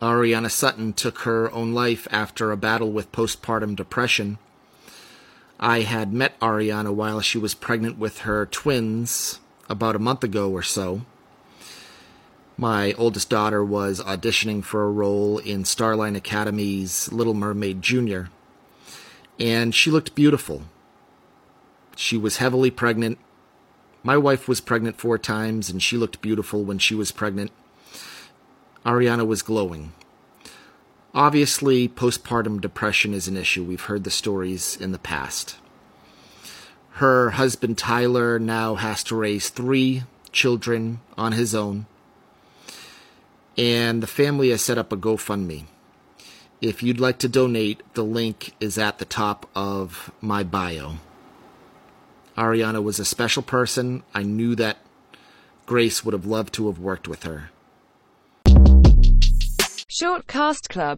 Ariana Sutton took her own life after a battle with postpartum depression. I had met Ariana while she was pregnant with her twins about a month ago or so. My oldest daughter was auditioning for a role in Starline Academy's Little Mermaid Jr., and she looked beautiful. She was heavily pregnant. My wife was pregnant four times, and she looked beautiful when she was pregnant. Ariana was glowing. Obviously, postpartum depression is an issue. We've heard the stories in the past. Her husband Tyler now has to raise three children on his own. And the family has set up a GoFundMe. If you'd like to donate, the link is at the top of my bio. Ariana was a special person. I knew that Grace would have loved to have worked with her. Short Cast Club